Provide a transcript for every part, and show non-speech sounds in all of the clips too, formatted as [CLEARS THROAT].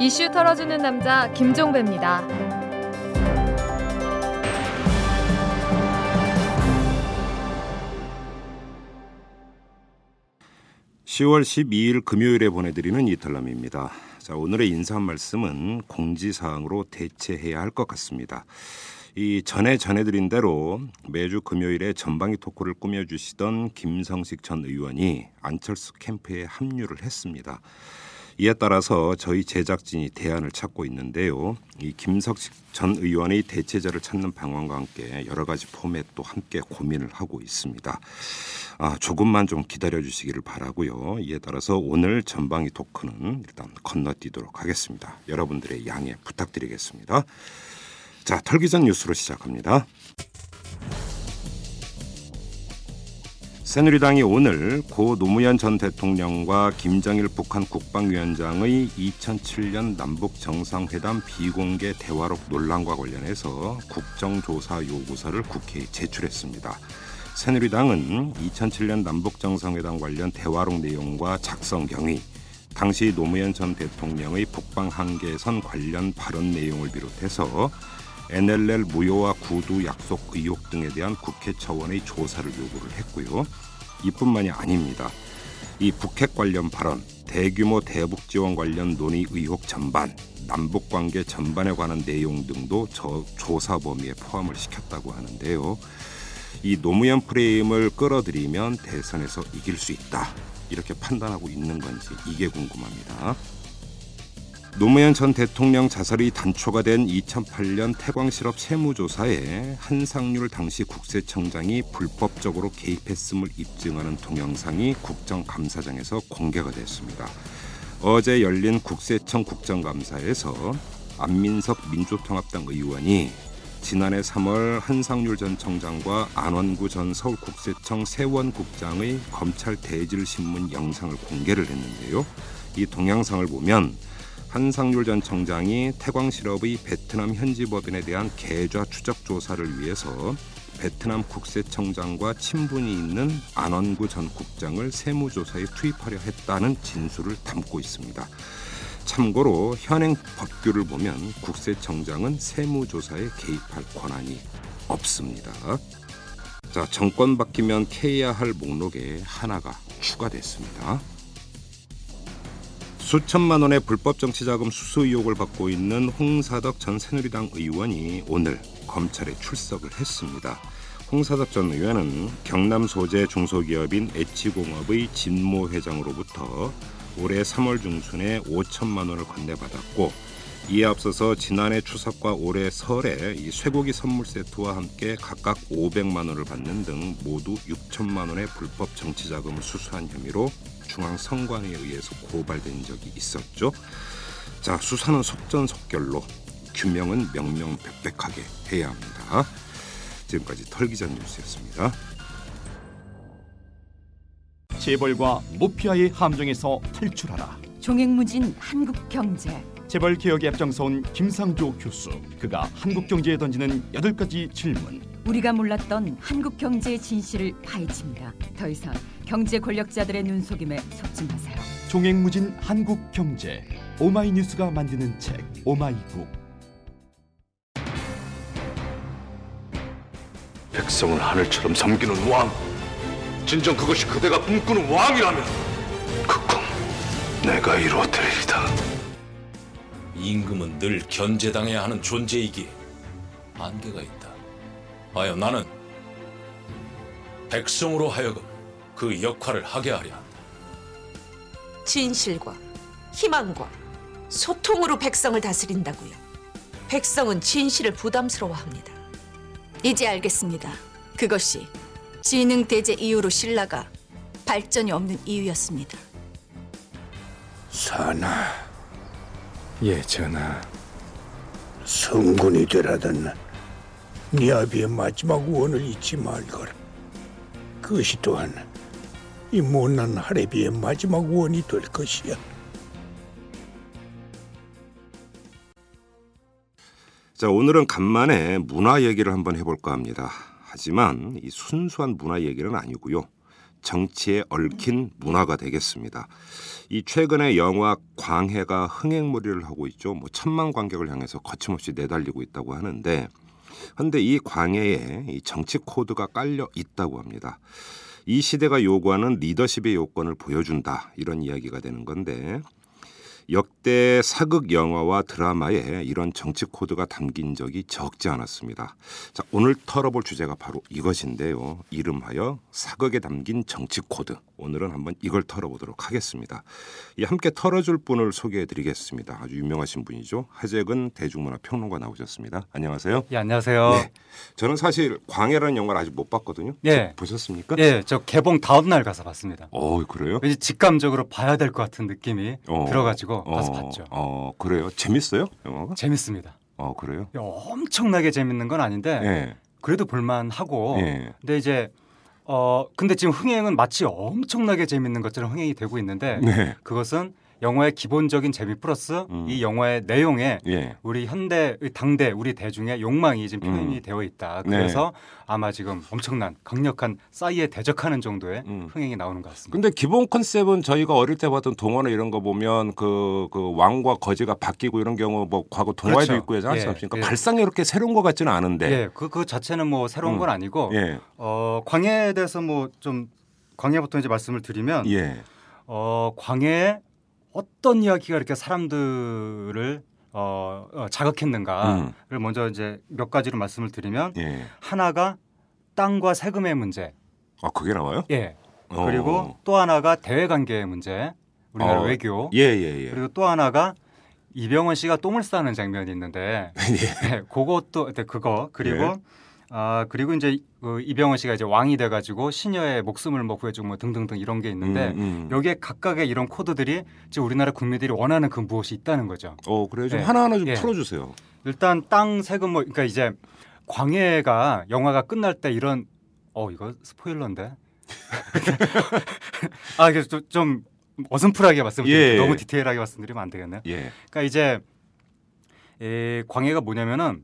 이슈 털어주는 남자 김종배입니다. 10월 12일 금요일에 보내드리는 이탈남입니다. 자, 오늘의 인사 말씀은 공지사항으로 대체해야 할 것 같습니다. 이 전에 전해드린 대로 매주 금요일에 전방위 토크를 꾸며주시던 김성식 전 의원이 안철수 캠프에 합류를 했습니다. 이에 따라서 저희 제작진이 대안을 찾고 있는데요. 이 김석식 전 의원의 대체자를 찾는 방안과 함께 여러 가지 포맷도 함께 고민을 하고 있습니다. 아, 조금만 좀 기다려 주시기를 바라고요. 이에 따라서 오늘 전방위 토크는 일단 건너뛰도록 하겠습니다. 여러분들의 양해 부탁드리겠습니다. 자, 털기전 뉴스로 시작합니다. 새누리당이 오늘 고 노무현 전 대통령과 김정일 북한 국방위원장의 2007년 남북 정상회담 비공개 대화록 논란과 관련해서 국정조사 요구서를 국회에 제출했습니다. 새누리당은 2007년 남북 정상회담 관련 대화록 내용과 작성 경위, 당시 노무현 전 대통령의 북방 한계선 관련 발언 내용을 비롯해서 NLL 무효와 구두 약속 의혹 등에 대한 국회 차원의 조사를 요구를 했고요. 이뿐만이 아닙니다. 이 북핵 관련 발언, 대규모 대북 지원 관련 논의 의혹 전반, 남북 관계 전반에 관한 내용 등도 저 조사 범위에 포함을 시켰다고 하는데요. 이 노무현 프레임을 끌어들이면 대선에서 이길 수 있다. 이렇게 판단하고 있는 건지 이게 궁금합니다. 노무현 전 대통령 자살이 단초가 된 2008년 태광실업 세무조사에 한상률 당시 국세청장이 불법적으로 개입했음을 입증하는 동영상이 국정감사장에서 공개가 됐습니다. 어제 열린 국세청 국정감사에서 안민석 민주통합당 의원이 지난해 3월 한상률 전 청장과 안원구 전 서울국세청 세원국장의 검찰 대질 신문 영상을 공개를 했는데요. 이 동영상을 보면 한상률 전 청장이 태광실업의 베트남 현지 법인에 대한 계좌 추적 조사를 위해서 베트남 국세청장과 친분이 있는 안원구 전 국장을 세무조사에 투입하려 했다는 진술을 담고 있습니다. 참고로 현행 법규를 보면 국세청장은 세무조사에 개입할 권한이 없습니다. 자, 정권 바뀌면 캐야 할 목록에 하나가 추가됐습니다. 수천만 원의 불법 정치자금 수수 의혹을 받고 있는 홍사덕 전 새누리당 의원이 오늘 검찰에 출석을 했습니다. 홍사덕 전 의원은 경남 소재 중소기업인 에치공업의 진모 회장으로부터 올해 3월 중순에 5천만 원을 건네받았고 이에 앞서서 지난해 추석과 올해 설에 이 쇠고기 선물 세트와 함께 각각 500만 원을 받는 등 모두 6천만 원의 불법 정치자금을 수수한 혐의로 중앙선관위에 의해서 고발된 적이 있었죠. 자 수사는 속전속결로 규명은 명명백백하게 해야 합니다. 지금까지 털기전 뉴스였습니다. 재벌과 모피아의 함정에서 탈출하라. 종횡무진 한국 경제. 재벌 개혁에 앞장서온 김상조 교수. 그가 한국 경제에 던지는 여덟 가지 질문. 우리가 몰랐던 한국 경제의 진실을 파헤칩니다. 더 이상 경제 권력자들의 눈속임에 속지 마세요. 종횡무진 한국 경제. 오마이뉴스가 만드는 책 오마이북. 백성을 하늘처럼 섬기는 왕. 진정 그것이 그대가 꿈꾸는 왕이라면 그 꿈 내가 이루어드리리다. 임금은 늘 견제당해야 하는 존재이기에 한계가 있다. 하여 나는 백성으로 하여금 그 역할을 하게 하려 한다. 진실과 희망과 소통으로 백성을 다스린다고요. 백성은 진실을 부담스러워합니다. 이제 알겠습니다. 그것이 지능 대제 이후로 신라가 발전이 없는 이유였습니다. 사나 예전아 성군이 되라던 네 아비의 마지막 원을 잊지 말거라 그것이 또한 이 못난 하레비의 마지막 원이 될 것이야 자 오늘은 간만에 문화 얘기를 한번 해볼까 합니다. 하지만 이 순수한 문화 얘기는 아니고요. 정치에 얽힌 문화가 되겠습니다. 이 최근에 영화 광해가 흥행몰이를 하고 있죠. 뭐 천만 관객을 향해서 거침없이 내달리고 있다고 하는데 그런데 이 광해에 이 정치 코드가 깔려 있다고 합니다. 이 시대가 요구하는 리더십의 요건을 보여준다 이런 이야기가 되는 건데 역대 사극 영화와 드라마에 이런 정치 코드가 담긴 적이 적지 않았습니다. 자, 오늘 털어볼 주제가 바로 이것인데요. 이름하여 사극에 담긴 정치 코드. 오늘은 한번 이걸 털어보도록 하겠습니다. 이 함께 털어줄 분을 소개해드리겠습니다. 아주 유명하신 분이죠. 하재근 대중문화 평론가 나오셨습니다. 안녕하세요. 예, 안녕하세요. 네. 저는 사실 광해라는 영화를 아직 못 봤거든요. 예. 보셨습니까? 예, 저 개봉 다음 날 가서 봤습니다. 어, 그래요? 왠지 직감적으로 봐야 될 것 같은 느낌이 어. 들어가지고 가서 어, 봤죠. 어, 그래요? 재밌어요? 영화가? 재밌습니다. 어, 그래요? 야, 엄청나게 재밌는 건 아닌데 예. 그래도 볼만하고. 예. 근데 이제 어 근데 지금 흥행은 마치 엄청나게 재밌는 것처럼 흥행이 되고 있는데 네. 그것은 영화의 기본적인 재미 플러스 음. 이 영화의 내용에 예. 우리 현대 당대 우리 대중의 욕망이 지금 표현이 음. 되어 있다. 네. 그래서 아마 지금 엄청난 강력한 싸이에 대적하는 정도의 음. 흥행이 나오는 것 같습니다. 근데 기본 컨셉은 저희가 어릴 때 봤던 동화나 이런 거 보면 그, 그 왕과 거지가 바뀌고 이런 경우 뭐 과거 동화에도 그렇죠. 있고 하지 예, 않습니까? 예. 발상이 이렇게 새로운 것 같지는 않은데. 예, 그, 그 자체는 뭐 새로운 음. 건 아니고 예. 어, 광해에 대해서 뭐 좀 광해부터 이제 말씀을 드리면 예. 어, 광해에 어떤 이야기가 이렇게 사람들을 어, 어, 자극했는가를 먼저 이제 몇 가지로 말씀을 드리면 예. 하나가 땅과 세금의 문제, 아, 그게 나와요? 예. 어. 그리고 또 하나가 대외 관계의 문제, 우리나라 어. 외교, 예, 예, 예. 그리고 또 하나가 이병헌 씨가 똥을 싸는 장면이 있는데 [LAUGHS] 예. 네, 그것도 네, 그거 그리고 예. 아 그리고 이제 그 이병헌 씨가 이제 왕이 돼가지고 시녀의 목숨을 뭐 구해주고 뭐 등등등 이런 게 있는데 음, 음. 여기에 각각의 이런 코드들이 지금 우리나라 국민들이 원하는 그 무엇이 있다는 거죠. 어, 그래요. 좀 예. 하나하나 좀 예. 풀어주세요. 일단 땅 세금 뭐 그러니까 이제 광해가 영화가 끝날 때 이런 어 이거 스포일러인데 [LAUGHS] 아 이게 좀, 좀 어슴푸하게 말씀드리면 예. 너무 디테일하게 말씀드리면 안 되겠네요. 예. 그러니까 이제 이 광해가 뭐냐면은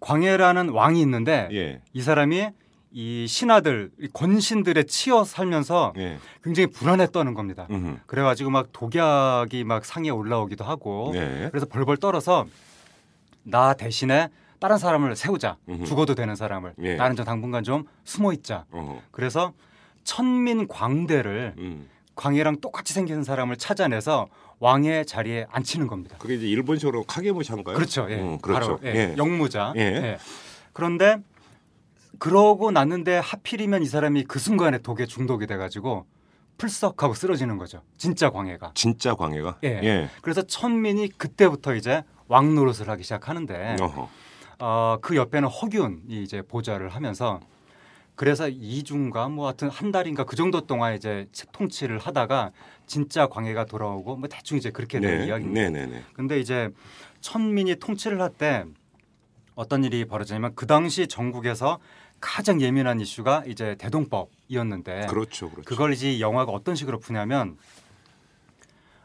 광해라는 왕이 있는데 예. 이 사람이 이 신하들 이 권신들에 치여 살면서 예. 굉장히 불안에 떠는 겁니다. 음. 그래가지고 막 독약이 막 상에 올라오기도 하고 예. 그래서 벌벌 떨어서 나 대신에 다른 사람을 세우자 음흠. 죽어도 되는 사람을 예. 나는 좀 당분간 좀 숨어 있자 어. 그래서 천민 광대를 음. 광해랑 똑같이 생긴 사람을 찾아내서 왕의 자리에 앉히는 겁니다. 그게 이제 일본식으로 카게무샤인가요? 그렇죠. 예. 음, 그렇죠. 바로 예. 예. 영무자. 예. 그런데 그러고 났는데 하필이면 이 사람이 그 순간에 독에 중독이 돼가지고 풀썩하고 쓰러지는 거죠. 진짜 광해가. 진짜 광해가? 예. 예. 그래서 천민이 그때부터 이제 왕 노릇을 하기 시작하는데 어허. 어, 그 옆에는 허균이 이제 보좌를 하면서 그래서 2주인가 뭐 하여튼 한 달인가 그 정도 동안 이제 통치를 하다가 진짜 광해가 돌아오고 뭐 대충 이제 그렇게 된 네. 이야기입니다. 네, 네, 네. 근데 이제 천민이 통치를 할 때 어떤 일이 벌어지냐면 그 당시 전국에서 가장 예민한 이슈가 이제 대동법이었는데 그렇죠. 그렇죠. 그걸 이제 이 영화가 어떤 식으로 푸냐면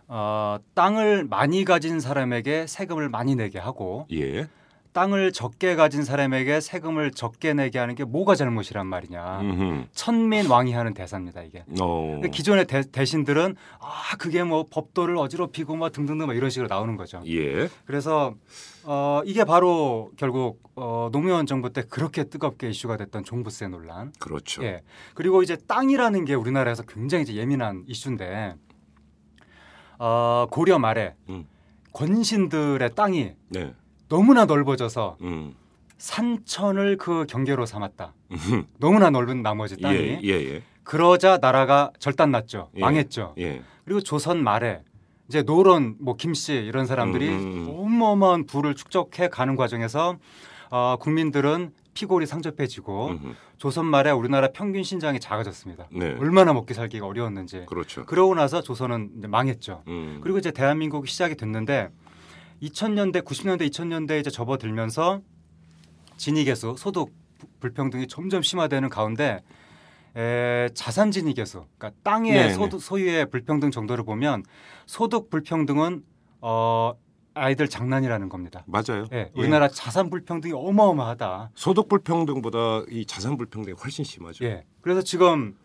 어, 땅을 많이 가진 사람에게 세금을 많이 내게 하고 예. 땅을 적게 가진 사람에게 세금을 적게 내게 하는 게 뭐가 잘못이란 말이냐. 음흠. 천민 왕이 하는 대사입니다 이게. 어. 그러니까 기존의 대, 대신들은 아 그게 뭐 법도를 어지럽히고 뭐 등등등 뭐 이런 식으로 나오는 거죠. 예. 그래서 어, 이게 바로 결국 어, 노무현 정부 때 그렇게 뜨겁게 이슈가 됐던 종부세 논란. 그렇죠. 예. 그리고 이제 땅이라는 게 우리나라에서 굉장히 이제 예민한 이슈인데 어, 고려 말에 음. 권신들의 땅이 네. 너무나 넓어져서 음. 산천을 그 경계로 삼았다. 음흠. 너무나 넓은 나머지 땅이. 예, 예, 예. 그러자 나라가 절단났죠. 예. 망했죠. 예. 그리고 조선 말에 이제 노론, 뭐 김씨 이런 사람들이 음, 음. 어마어마한 부를 축적해 가는 과정에서 어, 국민들은 피골이 상접해지고 음흠. 조선 말에 우리나라 평균 신장이 작아졌습니다. 네. 얼마나 먹기 살기가 어려웠는지. 그렇죠. 그러고 나서 조선은 망했죠. 음. 그리고 이제 대한민국이 시작이 됐는데 2000년대, 90년대, 2000년대 이제 접어들면서 진위계수, 소득 부- 불평등이 점점 심화되는 가운데 에, 자산 진위계수, 그러니까 땅의 네네. 소득, 소유의 불평등 정도를 보면 소득 불평등은 어, 아이들 장난이라는 겁니다. 맞아요. 예, 우리나라 자산 불평등이 어마어마하다. 소득 불평등보다 이 자산 불평등이 훨씬 심하죠. 예. 그래서 지금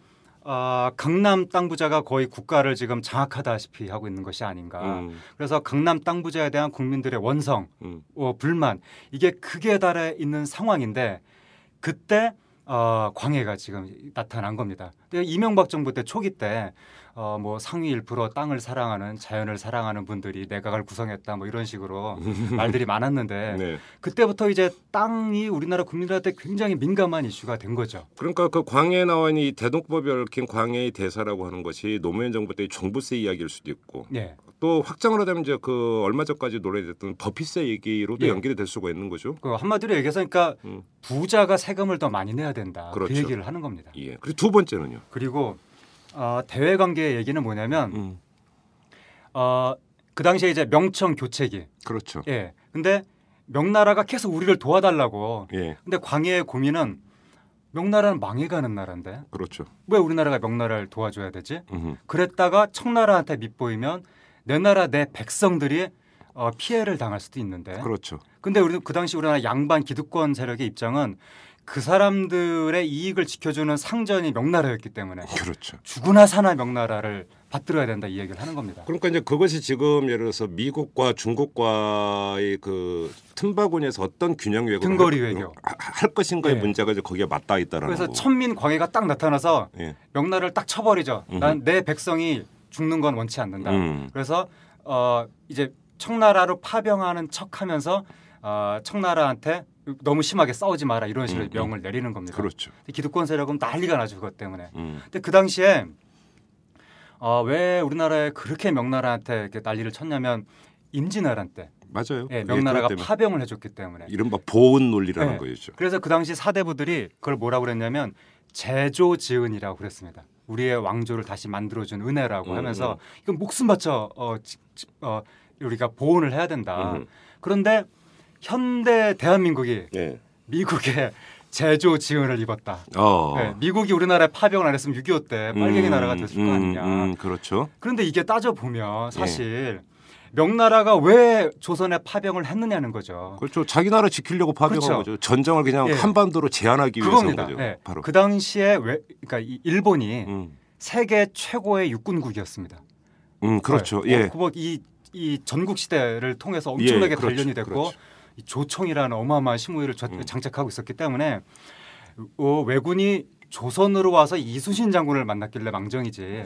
어, 강남 땅 부자가 거의 국가를 지금 장악하다시피 하고 있는 것이 아닌가. 음, 그래서 강남 땅 부자에 대한 국민들의 원성, 음. 어, 불만 이게 극에 달해 있는 상황인데 그때 어, 광해가 지금 나타난 겁니다. 근데 이명박 정부 때 초기 때 어, 뭐 상위 1% 땅을 사랑하는 자연을 사랑하는 분들이 내각을 구성했다 뭐 이런 식으로 [LAUGHS] 말들이 많았는데 네. 그때부터 이제 땅이 우리나라 국민들한테 굉장히 민감한 이슈가 된 거죠. 그러니까 그 광해에 나와 있는 이 대동법에 얽힌 광해의 대사라고 하는 것이 노무현 정부 때 종부세 이야기일 수도 있고 예. 또 확장을 하자면 이제 그 얼마 전까지 논의됐던 버피세 얘기로도 예. 연결이 될 수가 있는 거죠. 그 한마디로 얘기해서 그러니까 음. 부자가 세금을 더 많이 내야 된다. 그렇죠. 그 얘기를 하는 겁니다. 예. 그리고 두 번째는요. 그리고 어, 대외 관계의 얘기는 뭐냐면 음. 어, 그 당시에 이제 명청 교체기. 그렇죠. 예. 근데 명나라가 계속 우리를 도와달라고. 예. 근데 광해의 고민은 명나라는 망해가는 나라인데 그렇죠. 왜 우리나라가 명나라를 도와줘야 되지? 음. 그랬다가 청나라한테 밑보이면 내 나라 내 백성들이 어, 피해를 당할 수도 있는데. 그렇죠. 근데 우리 그 당시 우리나라 양반 기득권 세력의 입장은 그 사람들의 이익을 지켜주는 상전이 명나라였기 때문에 그렇죠. 죽으나 사나 명나라를 받들어야 된다 이 얘기를 하는 겁니다. 그러니까 이제 그것이 지금 예를 들어서 미국과 중국과의 그 틈바구니에서 어떤 균형 외교를 등거리 할, 외교. 하- 할 것인가의 예. 문제가 이제 거기에 맞닿아 있다라는 그래서 거. 천민 광해가 딱 나타나서 예. 명나라를 딱 쳐버리죠. 난 내 백성이 죽는 건 원치 않는다. 음. 그래서 어 이제 청나라로 파병하는 척하면서 어 청나라한테 너무 심하게 싸우지 마라 이런 식으로 음, 음. 명을 내리는 겁니다. 그렇죠. 기득권 세력은 난리가 나죠 그것 때문에. 음. 근데 그 당시에 어, 왜 우리나라에 그렇게 명나라한테 이렇게 난리를 쳤냐면 임진왜란 때 맞아요. 예, 그게 명나라가 파병을 해줬기 때문에. 이른바 보은 논리라는 네. 거였죠. 그래서 그 당시 사대부들이 그걸 뭐라고 그랬냐면 제조지은이라고 그랬습니다. 우리의 왕조를 다시 만들어준 은혜라고 음, 하면서 음. 이건 목숨 바쳐 어, 지- 지- 어, 우리가 보온을 해야 된다. 음. 그런데 현대 대한민국이 예. 미국의 제조 지은을 입었다. 어. 네, 미국이 우리나라에 파병을 안 했으면 6.25 때 빨갱이 음, 나라가 됐을 거 음, 아니냐. 음, 그렇죠. 그런데 이게 따져 보면 사실 명나라가 왜 조선에 파병을 했느냐는 거죠. 그렇죠. 자기 나라 지키려고 파병한 그렇죠. 거죠. 전쟁을 그냥 예. 한반도로 제한하기 위해서 그겁니다. 거죠. 예. 바로. 그 당시에 왜 그러니까 이 일본이 음. 세계 최고의 육군국이었습니다. 음, 그렇죠. 네. 예. 어, 그뭐 이, 이 전국 시대를 통해서 엄청나게 예, 그렇죠, 단련이 됐고 그렇죠. 이 조총이라는 어마어마한 심우위를 저- 음. 장착하고 있었기 때문에 어, 왜군이 조선으로 와서 이순신 장군을 만났길래 망정이지.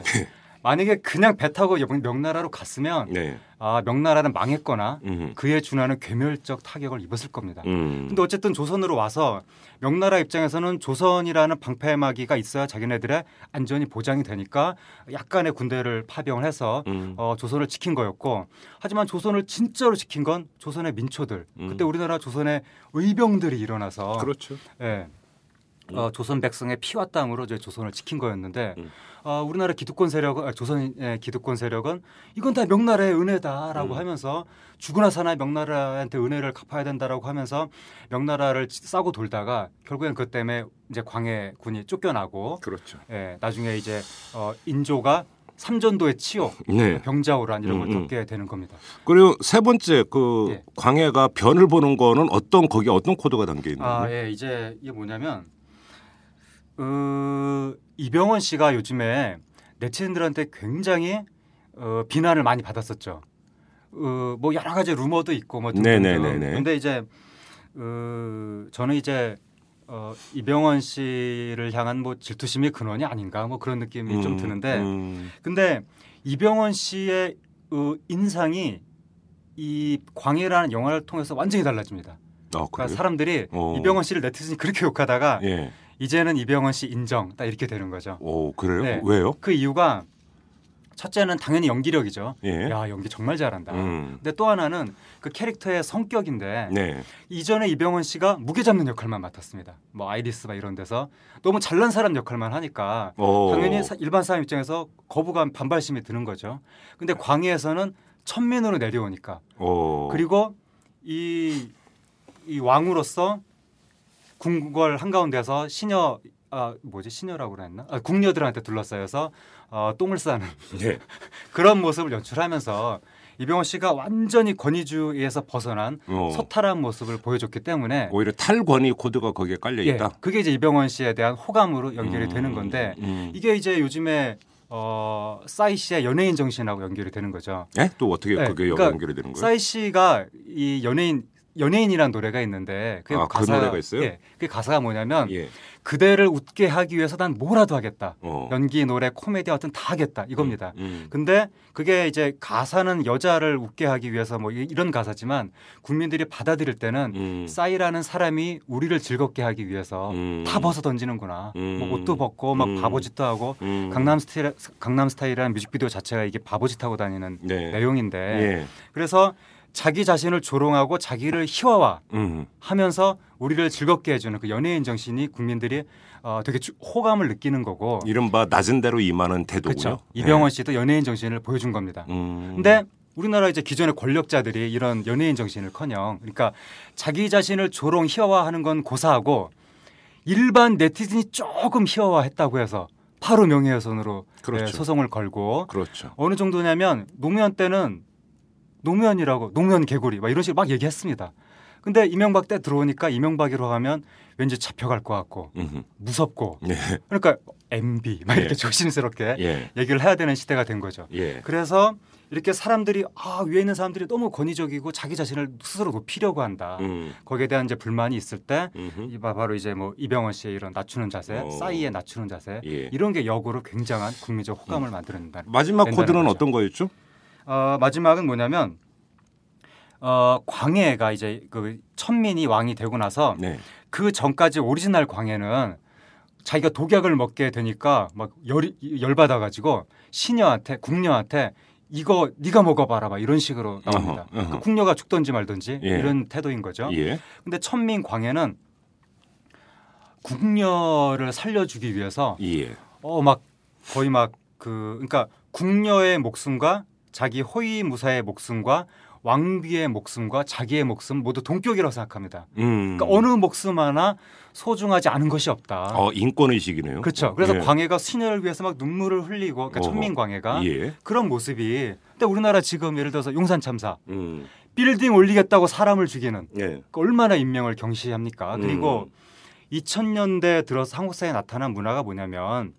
만약에 그냥 배 타고 명- 명나라로 갔으면 네. 아 명나라는 망했거나 음. 그에 준하는 괴멸적 타격을 입었을 겁니다. 음. 근데 어쨌든 조선으로 와서 명나라 입장에서는 조선이라는 방패막이가 있어야 자기네들의 안전이 보장이 되니까 약간의 군대를 파병을 해서 음. 어, 조선을 지킨 거였고 하지만 조선을 진짜로 지킨 건 조선의 민초들 음. 그때 우리나라 조선의 의병들이 일어나서 그렇죠. 예. 어, 조선 백성의 피와 땀으로 이제 조선을 지킨 거였는데 음. 어, 우리나라 기득권 세력은 아, 조선의 기득권 세력은 이건 다 명나라의 은혜다라고 음. 하면서 죽으나 사나 명나라한테 은혜를 갚아야 된다라고 하면서 명나라를 치- 싸고 돌다가 결국엔 그 때문에 이제 광해군이 쫓겨나고 그렇죠. 예, 나중에 이제 어, 인조가 삼전도의 치욕 네. 병자호란 이런 걸 음, 음. 겪게 되는 겁니다. 그리고 세 번째 그 예. 광해가 변을 보는 거는 어떤 거기에 어떤 코드가 담겨 있는 아? 예, 이제 이게 뭐냐면 어, 이병헌 씨가 요즘에 네티즌들한테 굉장히 어, 비난을 많이 받았었죠. 어, 뭐 여러 가지 루머도 있고 뭐 등등. 근데 이제 어, 저는 이제 어, 이병헌 씨를 향한 뭐 질투심의 근원이 아닌가 뭐 그런 느낌이 좀 음, 드는데 음. 근데 이병헌 씨의 어, 인상이 이 광해라는 영화를 통해서 완전히 달라집니다. 어, 그러니까? 사람들이 어. 이병헌 씨를 네티즌이 그렇게 욕하다가 예. 이제는 이병헌 씨 인정 딱 이렇게 되는 거죠. 오, 그래요? 네. 왜요? 그 이유가 첫째는 당연히 연기력이죠. 예. 야 연기 정말 잘한다. 음. 근데 또 하나는 그 캐릭터의 성격인데 네. 이전에 이병헌 씨가 무게 잡는 역할만 맡았습니다. 뭐 아이리스 막 이런 데서 너무 잘난 사람 역할만 하니까 오. 당연히 사- 일반 사람 입장에서 거부감 반발심이 드는 거죠. 근데 광해에서는 천민으로 내려오니까 오. 그리고 이, 이 왕으로서 궁궐 한가운데서 시녀 아 뭐지 시녀라고 그랬나 아, 궁녀들한테 둘러싸여서 어, 똥을 싸는 네. [LAUGHS] [LAUGHS] 그런 모습을 연출하면서 이병헌 씨가 완전히 권위주의에서 벗어난 어. 소탈한 모습을 보여줬기 때문에 오히려 탈권위 코드가 거기에 깔려 예, 있다. 그게 이제 이병헌 씨에 대한 호감으로 연결이 음, 되는 건데 음. 이게 이제 요즘에 어, 싸이 씨의 연예인 정신하고 연결이 되는 거죠. 예? 또 어떻게 네, 그게 그러니까 연결이 되는 거예요? 싸이 씨가 이 연예인 연예인이라는 노래가 있는데 그 아, 그 가사, 노래가 있어요? 예, 그 가사가 뭐냐면 예. 그대를 웃게 하기 위해서 난 뭐라도 하겠다. 어. 연기, 노래, 코미디 어떤 다 하겠다 이겁니다. 음. 근데 그게 이제 가사는 여자를 웃게 하기 위해서 뭐 이- 이런 가사지만 국민들이 받아들일 때는 음. 싸이라는 사람이 우리를 즐겁게 하기 위해서 음. 다 벗어 던지는구나. 음. 뭐 옷도 벗고 막 음. 바보짓도 하고 음. 강남 스타일 강남 스타일이라는 뮤직비디오 자체가 이게 바보짓 하고 다니는 네. 내용인데 예. 그래서 자기 자신을 조롱하고 자기를 희화화 음. 하면서 우리를 즐겁게 해주는 그 연예인 정신이 국민들이 어, 되게 주- 호감을 느끼는 거고 이른바 낮은 대로 임하는 태도군요. 그렇죠. 이병헌 씨도 연예인 정신을 보여준 겁니다. 네. 음. 근데 우리나라 이제 기존의 권력자들이 이런 연예인 정신을커녕 그러니까 자기 자신을 조롱 희화화하는 건 고사하고 일반 네티즌이 조금 희화화했다고 해서 바로 명예훼손으로 그렇죠. 예, 소송을 걸고 그렇죠. 어느 정도냐면 노무현 때는 노무현이라고 노무현 개구리 막 이런 식으로 막 얘기했습니다. 근데 이명박 때 들어오니까 이명박이라고 하면 왠지 잡혀갈 것 같고 음흠. 무섭고 예. 그러니까 MB 막 이렇게 예. 조심스럽게 예. 얘기를 해야 되는 시대가 된 거죠. 예. 그래서 이렇게 사람들이 아 위에 있는 사람들이 너무 권위적이고 자기 자신을 스스로 높이려고 한다. 음. 거기에 대한 이제 불만이 있을 때 음흠. 바- 바로 이제 뭐 이병헌 씨의 이런 낮추는 자세, 어. 싸이의 낮추는 자세 예. 이런 게 역으로 굉장한 국민적 호감을 만들어낸다. 마지막 코드는 거죠. 어떤 거였죠? 어, 마지막은 뭐냐면 어, 광해가 이제 그 천민이 왕이 되고 나서 네. 그 전까지 오리지널 광해는 자기가 독약을 먹게 되니까 막 열이 열받아 가지고 시녀한테 궁녀한테 이거 네가 먹어봐라 막 이런 식으로 나옵니다. 어허, 어허. 그 궁녀가 죽던지 말던지 예. 이런 태도인 거죠. 예. 근데 천민 광해는 궁녀를 살려주기 위해서 예. 어막 거의 막 그 그러니까 궁녀의 목숨과 자기 호위 무사의 목숨과 왕비의 목숨과 자기의 목숨 모두 동격이라고 생각합니다. 음. 그러니까 어느 목숨 하나 소중하지 않은 것이 없다. 어, 인권 의식이네요. 그렇죠. 그래서 예. 광해가 시녀를 위해서 막 눈물을 흘리고 그러니까. 천민 광해가 예. 그런 모습이 근데 우리나라 지금 예를 들어서 용산 참사 음. 빌딩 올리겠다고 사람을 죽이는 예. 그 얼마나 인명을 경시합니까? 그리고 음. 2000년대 들어서 한국 사회에 나타난 문화가 뭐냐면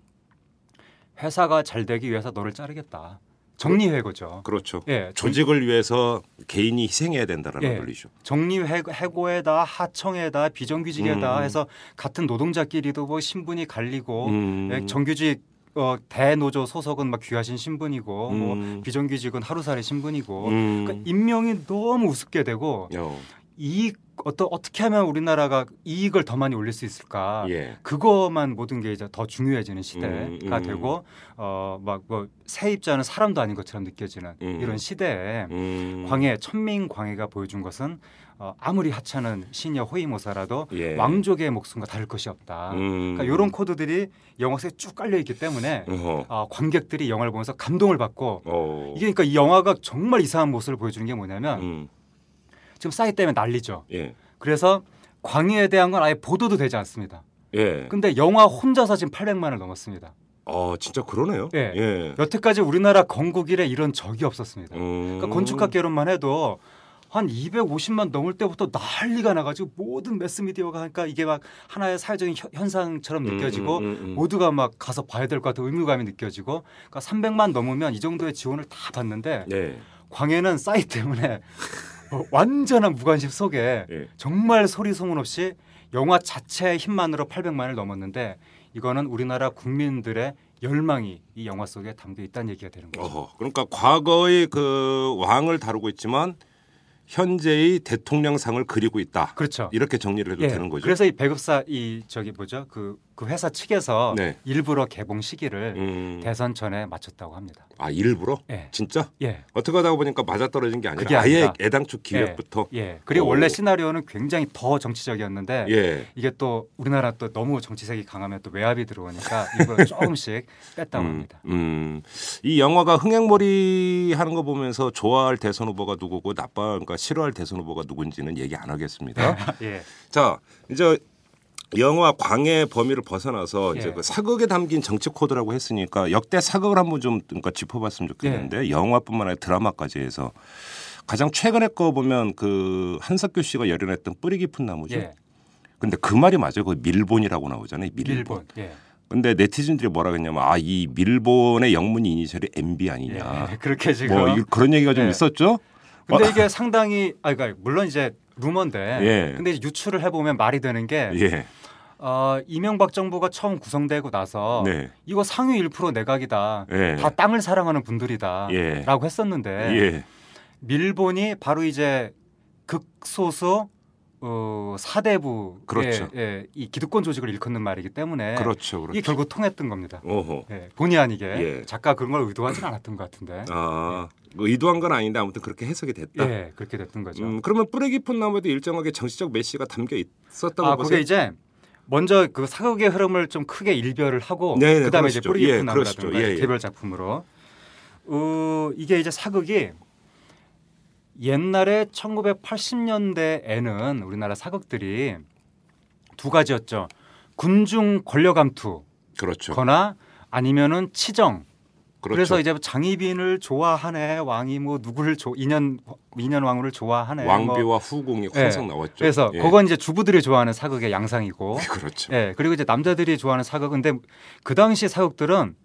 회사가 잘 되기 위해서 너를 자르겠다. 정리해고죠. 그렇죠. 예, 조직을 위해서 개인이 희생해야 된다라는 예. 논리죠. 정리해고에다 하청에다 비정규직에다 음. 해서 같은 노동자끼리도 뭐 신분이 갈리고 음. 예, 정규직 어, 대노조 소속은 막 귀하신 신분이고 음. 뭐 비정규직은 하루살이 신분이고 음. 그러니까 인명이 너무 우습게 되고 어. 이익 어떤 어떻게 하면 우리나라가 이익을 더 많이 올릴 수 있을까? 예. 그거만 모든 게 이제 더 중요해지는 시대가 음, 음. 되고 어막 뭐 세입자는 사람도 아닌 것처럼 느껴지는 음. 이런 시대에 음. 광해 천민 광해가 보여준 것은 어, 아무리 하찮은 시녀 호위모사라도 예. 왕족의 목숨과 다를 것이 없다. 음. 그러니까 이런 코드들이 영화 속에 쭉 깔려 있기 때문에 어허. 어, 관객들이 영화를 보면서 감동을 받고 어. 이게 그러니까 이 영화가 정말 이상한 모습을 보여주는 게 뭐냐면 음. 지금 싸이 때문에 난리죠. 예. 그래서 광해에 대한 건 아예 보도도 되지 않습니다. 예. 근데 영화 혼자서 지금 800만을 넘었습니다. 어, 진짜 그러네요. 예. 예. 여태까지 우리나라 건국 이래 이런 적이 없었습니다. 음. 그러니까 건축학개론만 해도 한 250만 넘을 때부터 난리가 나가지고 모든 매스미디어가 하니까 이게 막 하나의 사회적인 현- 현상처럼 음, 느껴지고 음, 음, 음. 모두가 막 가서 봐야 될 것 같은 의무감이 느껴지고 그러니까 300만 넘으면 이 정도의 지원을 다 받는데 예. 광해는 싸이 때문에 어, 완전한 무관심 속에 예. 정말 소리 소문 없이 영화 자체의 힘만으로 800만을 넘었는데 이거는 우리나라 국민들의 열망이 이 영화 속에 담겨 있다는 얘기가 되는 거죠. 어허. 그러니까 과거의 그 왕을 다루고 있지만 현재의 대통령상을 그리고 있다. 그렇죠. 이렇게 정리를 해도 예, 되는 거죠. 그래서 이 배급사 이 저기 뭐죠 그, 그 회사 측에서 네. 일부러 개봉 시기를 음. 대선 전에 맞췄다고 합니다. 아 일부러? 예. 진짜? 예. 어떻게 하다 보니까 맞아 떨어진 게 아니라 아예. 애당초 기획부터. 예. 예. 그리고 오. 원래 시나리오는 굉장히 더 정치적이었는데 예. 이게 또 우리나라 또 너무 정치색이 강하면 또 외압이 들어오니까 일부러 [LAUGHS] 조금씩 뺐다고 음, 합니다. 음. 이 영화가 흥행몰이 하는 거 보면서 좋아할 대선 후보가 누구고 나빠 그러니까 싫어할 대선 후보가 누군지는 얘기 안 하겠습니다. [LAUGHS] 예. 자, 이제 영화 광의 범위를 벗어나서 이제 예. 그 사극에 담긴 정치 코드라고 했으니까 역대 사극을 한번 좀 그러니까 짚어봤으면 좋겠는데 예. 영화뿐만 아니라 드라마까지 해서 가장 최근에 거 보면 그 한석규 씨가 열연했던 뿌리 깊은 나무죠. 예. 근데 그 말이 맞아요. 그 밀본이라고 나오잖아요. 밀본. 일본. 예. 근데 네티즌들이 뭐라 그랬냐면 아 이 밀본의 영문 이니셜이 MB 아니냐. 예. [LAUGHS] 그렇게 지금. 뭐 이- 그런 얘기가 좀 예. 있었죠. 근데 어, 이게 상당히 아 그러니까 물론 이제 루머인데 예. 근데 이제 유출을 해보면 말이 되는 게 예. 어, 이명박 정부가 처음 구성되고 나서 네. 이거 상위 1% 내각이다. 예. 다 땅을 사랑하는 분들이다. 예. 라고 했었는데 예. 밀본이 바로 이제 극소수 어, 사대부 그렇죠. 예, 이 기득권 조직을 일컫는 말이기 때문에 그렇죠. 그렇죠. 이게 결국 통했던 겁니다. 오호. 예, 본의 아니게 예. 작가 그런 걸 의도하진 않았던 것 같은데 아, 뭐 의도한 건 아닌데 아무튼 그렇게 해석이 됐다. 예, 그렇게 됐던 거죠. 음, 그러면 뿌리 깊은 나무에도 일정하게 정치적 메시가 담겨 있었다고 아, 보세요. 그게 이제 먼저 그 사극의 흐름을 좀 크게 일별을 하고 네, 네, 그다음에 이제 그러시죠. 뿌리 깊은 예, 나무라든가. 예, 예. 개별 작품으로 어, 이게 이제 사극이 옛날에 1980년대에는 우리나라 사극들이 두 가지였죠. 군중 권력암투 그렇죠. 거나 아니면은 치정 그렇죠. 그래서 이제 장희빈을 좋아하네 왕이 뭐 누구를 조, 인연 인연 왕후를 좋아하네 뭐. 왕비와 후궁이 예. 항상 나왔죠. 그래서 예. 그건 이제 주부들이 좋아하는 사극의 양상이고 [LAUGHS] 그렇죠. 예 그리고 이제 남자들이 좋아하는 사극 근데 그 당시 사극들은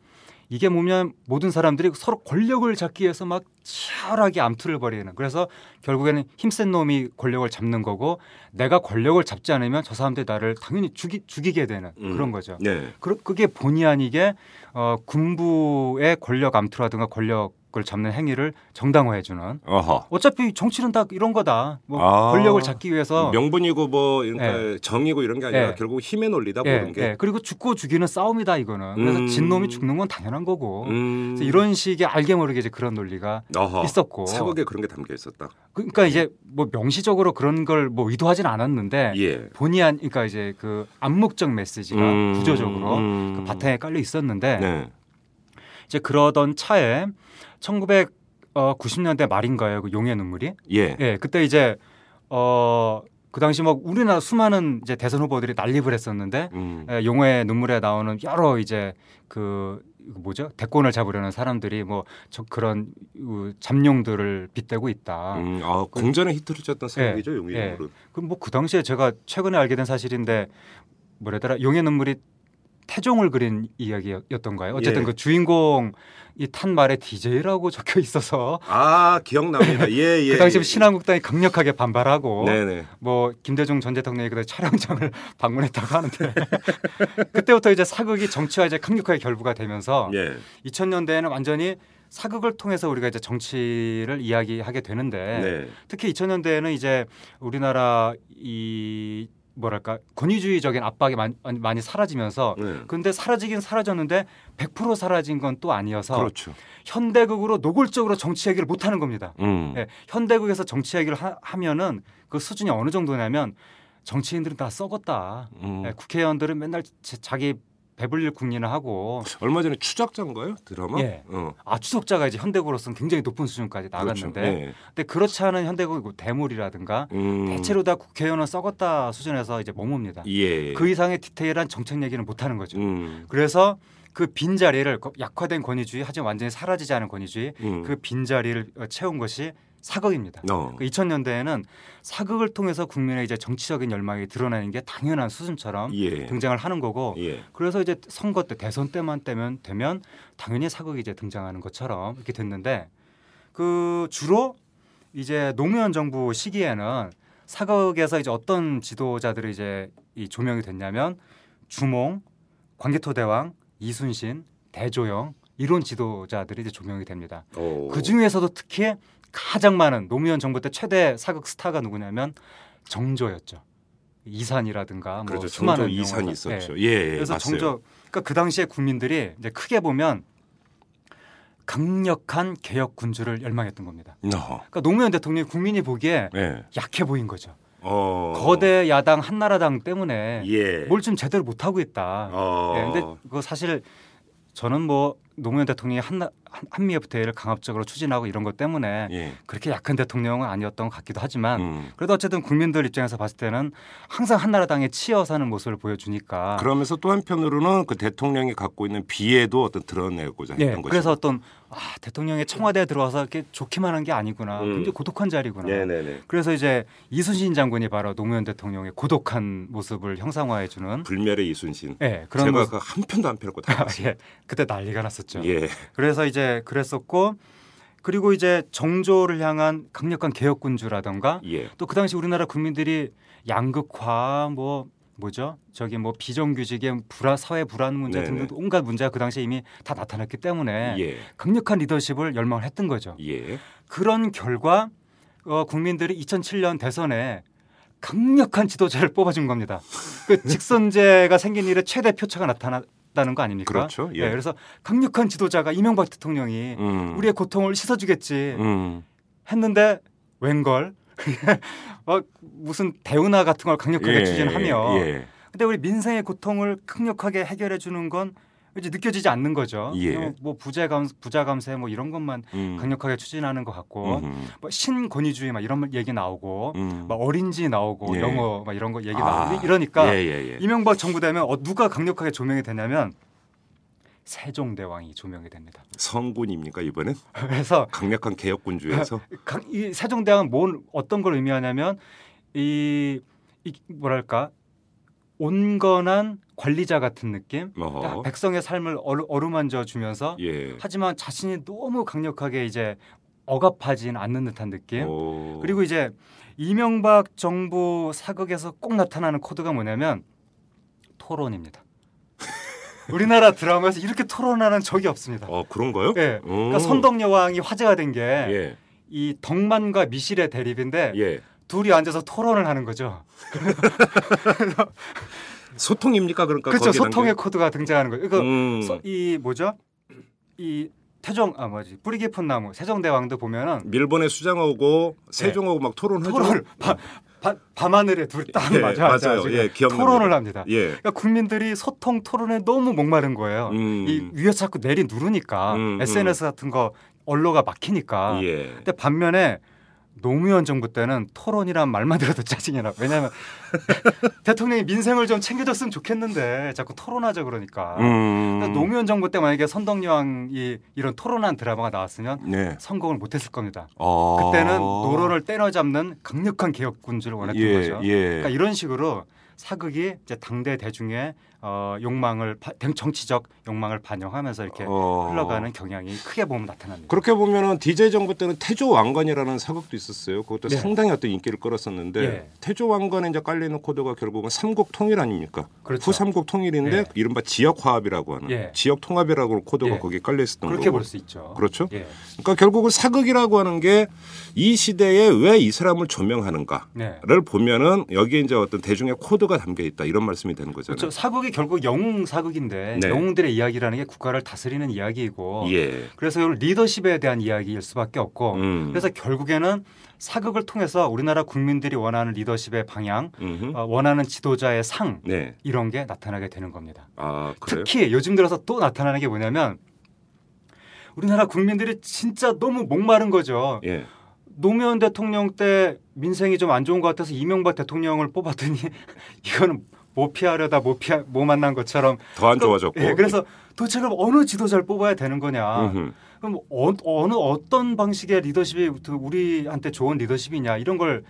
이게 보면 모든 사람들이 서로 권력을 잡기 위해서 막 치열하게 암투를 벌이는 그래서 결국에는 힘센 놈이 권력을 잡는 거고 내가 권력을 잡지 않으면 저 사람들이 나를 당연히 죽이, 죽이게 되는 음. 그런 거죠. 네. 그, 그게 본의 아니게 어, 군부의 권력 암투라든가 권력 을 잡는 행위를 정당화해주는 어허. 어차피 정치는 다 이런 거다. 뭐 아. 권력을 잡기 위해서 명분이고 뭐 그러니까 정이고 이런 게 아니라 예. 결국 힘의 논리다 예, 보는 게. 예. 그리고 죽고 죽이는 싸움이다 이거는. 그래서 음. 진 놈이 죽는 건 당연한 거고. 음. 그래서 이런 식의 알게 모르게 이제 그런 논리가 어허. 있었고. 사극에 그런 게 담겨 있었다. 그러니까 이제 뭐 명시적으로 그런 걸 뭐 의도하진 않았는데 예. 본의 아니 그러니까 이제 그 암묵적 메시지가 음. 구조적으로 음. 그 바탕에 깔려 있었는데 네. 이제 그러던 차에 1990년대 말인가요? 그 용의 눈물이? 예. 예, 그때 이제 어. 그 당시 뭐 우리나라 수많은 이제 대선 후보들이 난립을 했었는데 음. 예, 용의 눈물에 나오는 여러 이제 그 이거 뭐죠 대권을 잡으려는 사람들이 뭐 저 그런 어, 잠룡들을 빗대고 있다. 음, 아, 공전의 히트를 쳤던 사극이죠, 용의 예. 눈물은. 그럼 뭐 그 당시에 제가 최근에 알게 된 사실인데 뭐래더라 용의 눈물이 태종을 그린 이야기였던가요? 어쨌든 예. 그 주인공 이탄 말에 DJ라고 적혀 있어서 아, 기억납니다. 예, [LAUGHS] 예. 그 당시 예. 신한국당이 강력하게 반발하고 네네. 뭐 김대중 전 대통령이 그때 촬영장을 [LAUGHS] 방문했다고 하는데 [LAUGHS] 그때부터 이제 사극이 정치와 이제 강력하게 결부가 되면서 예. 2000년대에는 완전히 사극을 통해서 우리가 이제 정치를 이야기하게 되는데 네. 특히 2000년대에는 이제 우리나라 이 뭐랄까 권위주의적인 압박이 많이, 많이 사라지면서 네. 근데 사라지긴 사라졌는데 100% 사라진 건 또 아니어서 그렇죠. 현대극으로 노골적으로 정치 얘기를 못 하는 겁니다. 음. 예, 현대극에서 정치 얘기를 하, 하면은 그 수준이 어느 정도냐면 정치인들은 다 썩었다. 음. 예, 국회의원들은 맨날 자- 자기 배불릴 국리나 하고 얼마 전에 추적자인가요? 드라마? 예. 어. 아 추석자가 이제 현대극으로서는 굉장히 높은 수준까지 그렇죠. 나갔는데 예. 근데 그렇지 않은 현대극 뭐 대물이라든가 음. 대체로 다 국회의원은 썩었다 수준에서 이제 머뭅니다. 예. 그 이상의 디테일한 정책 얘기는 못 하는 거죠. 음. 그래서 그 빈자리를 거- 약화된 권위주의 하지만 완전히 사라지지 않은 권위주의 음. 그 빈자리를 어, 채운 것이 사극입니다. 어. 그 2000년대에는 사극을 통해서 국민의 이제 정치적인 열망이 드러나는 게 당연한 수준처럼 예. 등장을 하는 거고 예. 그래서 이제 선거 때 대선 때만 되면 되면 당연히 사극이 이제 등장하는 것처럼 이렇게 됐는데 그 주로 이제 노무현 정부 시기에는 사극에서 이제 어떤 지도자들이 이제 이 조명이 됐냐면 주몽, 광개토대왕, 이순신, 대조영 이런 지도자들이 이제 조명이 됩니다. 오. 그 중에서도 특히 가장 많은 노무현 정부 때 최대 사극 스타가 누구냐면 정조였죠. 이산이라든가 뭐 그렇죠. 수많은 영화가- 있었죠. 예. 예. 예. 그래서 봤어요. 정조 그러니까 그 당시에 국민들이 이제 크게 보면 강력한 개혁 군주를 열망했던 겁니다. 어. 그러니까 노무현 대통령이 국민이 보기에 예. 약해 보인 거죠. 어. 거대 야당 한나라당 때문에 예. 뭘좀 제대로 못 하고 있다. 어. 예, 근데 그거 사실 저는 뭐 노무현 대통령이 한, 한- 한미 FTA를 강압적으로 추진하고 이런 것 때문에 예. 그렇게 약한 대통령은 아니었던 것 같기도 하지만 음. 그래도 어쨌든 국민들 입장에서 봤을 때는 항상 한나라당에 치여 사는 모습을 보여주니까 그러면서 또 한편으로는 그 대통령이 갖고 있는 비애도 어떤 드러내고자 예, 했던 거죠. 그래서 어떤 아, 대통령이 청와대에 들어와서 이렇게 좋기만 한 게 아니구나. 음. 굉장히 고독한 자리구나. 네네네. 그래서 이제 이순신 장군이 바로 노무현 대통령의 고독한 모습을 형상화해 주는 불멸의 이순신. 예, 그런 제가 모습. 그한 편도 안 펴고 다 봤어요. [LAUGHS] 예, 그때 난리가 났었죠. 예. 그래서 이제 그랬었고 그리고 이제 정조를 향한 강력한 개혁군주라던가 예. 또그 당시 우리나라 국민들이 양극화 뭐 뭐죠? 저기 뭐 비정규직의 불안 사회 불안 문제 네네. 등등 온갖 문제가 그 당시에 이미 다 나타났기 때문에 예. 강력한 리더십을 열망을 했던 거죠. 예. 그런 결과 어, 국민들이 2007년 대선에 강력한 지도자를 뽑아준 겁니다. 그 [LAUGHS] 직선제가 생긴 일에 최대 표차가 나타났다는 거 아닙니까? 그렇죠. 예. 네, 그래서 강력한 지도자가 이명박 대통령이 음. 우리의 고통을 씻어주겠지 음. 했는데 웬걸 [LAUGHS] 어, 무슨 대운하 같은 걸 강력하게 예, 추진하며 예. 근데 우리 민생의 고통을 강력하게 해결해 주는 건 이제 느껴지지 않는 거죠. 예. 뭐 부자 감 부자 감세 뭐 이런 것만 음. 강력하게 추진하는 것 같고 음. 뭐 신권위주의 막 이런 얘기 나오고 음. 막 어린지 나오고 예. 영어 막 이런 거 얘기 아. 나오고 이러니까 예, 예, 예. 이명박 정부 되면 어, 누가 강력하게 조명이 되냐면 세종대왕이 조명이 됩니다. 성군입니까 이번엔? [LAUGHS] 그래서 강력한 개혁군주에서 [LAUGHS] 강- 이 세종대왕은 뭘 어떤 걸 의미하냐면 이, 이 뭐랄까 온건한 관리자 같은 느낌, 어허. 백성의 삶을 어루, 어루만져 주면서 예. 하지만 자신이 너무 강력하게 이제 억압하진 않는 듯한 느낌. 오. 그리고 이제 이명박 정부 사극에서 꼭 나타나는 코드가 뭐냐면 토론입니다. 우리나라 드라마에서 이렇게 토론하는 적이 없습니다. 어 그런가요? 예. 오. 그러니까 선덕 여왕이 화제가 된 게이 예. 덕만과 미실의 대립인데 예. 둘이 앉아서 토론을 하는 거죠. [LAUGHS] 소통입니까 그러니까 그렇죠. 소통의 담겨- 코드가 등장하는 거예요. 그러니까 음. 서- 이 뭐죠? 이 태종 아 뭐지 뿌리 깊은 나무 세종대왕도 보면은 밀본의 수장하고 세종하고 막 토론하죠. 토론을 밤, 밤, 밤하늘에 둘딱 예, 맞아 맞아요. 예. 토론을 합니다. 예. 그러니까 국민들이 소통 토론에 너무 목마른 거예요. 음. 이 위에 자꾸 내리 누르니까 음, SNS 같은 거 언로가 막히니까. 예. 근데 반면에 노무현 정부 때는 토론이란 말만 들어도 [LAUGHS] 짜증이 나. 왜냐하면 [LAUGHS] 대통령이 민생을 좀 챙겨줬으면 좋겠는데 자꾸 토론하자 그러니까. 음. 노무현 정부 때 만약에 선덕여왕이 이런 토론한 드라마가 나왔으면 네. 성공을 못했을 겁니다. 어. 그때는 노론을 때려잡는 강력한 개혁군주를 원했던 예, 거죠. 예. 그러니까 이런 식으로 사극이 이제 당대 대중의 어, 욕망을 바- 정치적 욕망을 반영하면서 이렇게 어. 흘러가는 경향이 크게 보면 나타납니다. 그렇게 보면은 DJ 정부 때는 태조 왕건이라는 사극도 있었어요. 그것도 네. 상당히 어떤 인기를 끌었었는데 예. 태조 왕건에 이제 깔리는 코드가 결국은 삼국 통일 아닙니까? 그렇죠. 후삼국 통일인데 예. 이른바 지역 화합이라고 하는 예. 지역 통합이라고 코드가 예. 거기에 깔려 있었던 그렇게. 볼 수 있죠. 그렇죠. 예. 그러니까 결국은 사극이라고 하는 게 이 시대에 왜 이 사람을 조명하는가를 네. 보면은 여기에 이제 어떤 대중의 코드가 담겨 있다 이런 말씀이 되는 거잖아요. 그렇죠. 사극이 결국 영웅 사극인데 네. 영웅들의 이야기라는 게 국가를 다스리는 이야기이고 예. 그래서 리더십에 대한 이야기일 수밖에 없고 음. 그래서 결국에는 사극을 통해서 우리나라 국민들이 원하는 리더십의 방향, 음흠. 어, 원하는 지도자의 상 네. 이런 게 나타나게 되는 겁니다. 아? 특히 요즘 들어서 또 나타나는 게 뭐냐면 우리나라 국민들이 진짜 너무 목마른 거죠. 예. 노무현 대통령 때 민생이 좀 안 좋은 것 같아서 이명박 대통령을 뽑았더니 [LAUGHS] 이거는 뭐 피하려다 뭐 피하 뭐 만난 것처럼 더 안 좋아졌고. 예, 그래서 도대체 그럼 어느 지도자를 뽑아야 되는 거냐? 음흠. 그럼 어, 어느 어떤 방식의 리더십이 우리한테 좋은 리더십이냐 이런 걸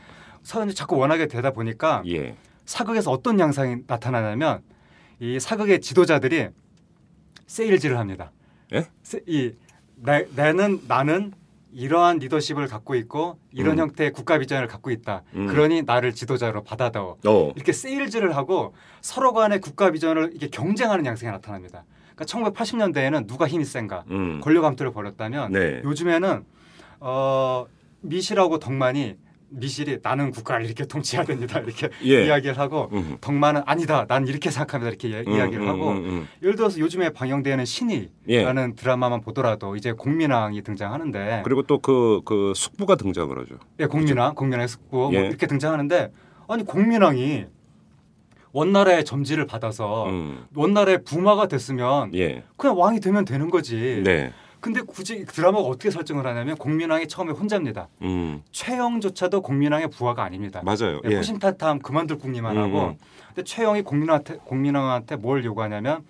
사람들이 자꾸 원하게 되다 보니까 예. 사극에서 어떤 양상이 나타나냐면 이 사극의 지도자들이 세일즈를 합니다. 예? 세- 이 나, 나는 나는 이러한 리더십을 갖고 있고 이런 음. 형태의 국가 비전을 갖고 있다. 음. 그러니 나를 지도자로 받아다오. 어. 이렇게 세일즈를 하고 서로 간의 국가 비전을 이게 경쟁하는 양상이 나타납니다. 그러니까 1980년대에는 누가 힘이 센가 음. 권력 암투를 벌였다면 네. 요즘에는 어, 미실하고 덕만이 미실이 나는 국가를 이렇게 통치해야 됩니다 이렇게 [LAUGHS] 예. 이야기를 하고 음흠. 덕만은 아니다 난 이렇게 생각합니다 이렇게 이- 음, 이야기를 음, 하고 음, 음. 예를 들어서 요즘에 방영되는 신이라는 예. 드라마만 보더라도 이제 공민왕이 등장하는데 그리고 또 그그 숙부가 등장을 하죠. 예, 공민왕 공민왕의 숙부 뭐 예. 이렇게 등장하는데 아니 공민왕이 원나라의 점지를 받아서 음. 원나라의 부마가 됐으면 예. 그냥 왕이 되면 되는 거지. 네. 근데 굳이 드라마가 어떻게 설정을 하냐면 공민왕이 처음에 혼자입니다. 음. 최영조차도 공민왕의 부하가 아닙니다. 맞아요. 예, 예. 호신탈탐 그만둘 국리만 음, 하고 음. 근데 최영이 공민왕한테 공민왕한테 뭘 요구하냐면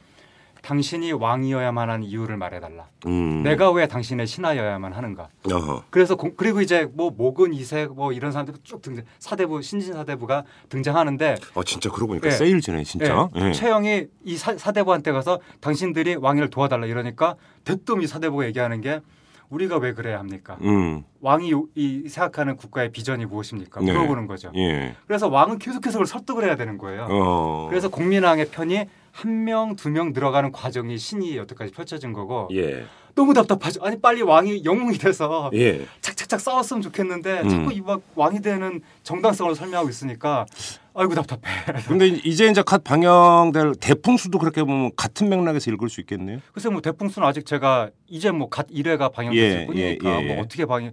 당신이 왕이어야만 하는 이유를 말해달라. 음. 내가 왜 당신의 신하여야만 하는가? 어허. 그래서 공- 그리고 이제 뭐 목은 이색 뭐 이런 사람들 쭉 등장 사대부 신진 사대부가 등장하는데 어 진짜 그러고 보니까 예. 세일즈네 진짜. 예, 예. 최영이 이 사, 사대부한테 가서 당신들이 왕위를 도와달라 이러니까 대뜸 이 사대부가 얘기하는 게 우리가 왜 그래야 합니까? 음. 왕이 요- 이 생각하는 국가의 비전이 무엇입니까? 네. 물어보는 거죠. 예. 그래서 왕은 계속해서 그걸 설득을 해야 되는 거예요. 어. 그래서 국민왕의 편이 한 명, 두 명 들어가는 과정이 신이 여태까지 펼쳐진 거고 예. 너무 답답하죠. 아니 빨리 왕이 영웅이 돼서 예. 착착착 싸웠으면 좋겠는데 음. 자꾸 이 막 왕이 되는 정당성을 설명하고 있으니까 아이고 답답해. [LAUGHS] 근데 이제 이제 갓 방영될 대풍수도 그렇게 보면 같은 맥락에서 읽을 수 있겠네요. 글쎄 뭐 대풍수는 아직 제가 이제 뭐 갓 1회가 방영됐을 예, 뿐이니까 예, 예, 예. 뭐 어떻게 방영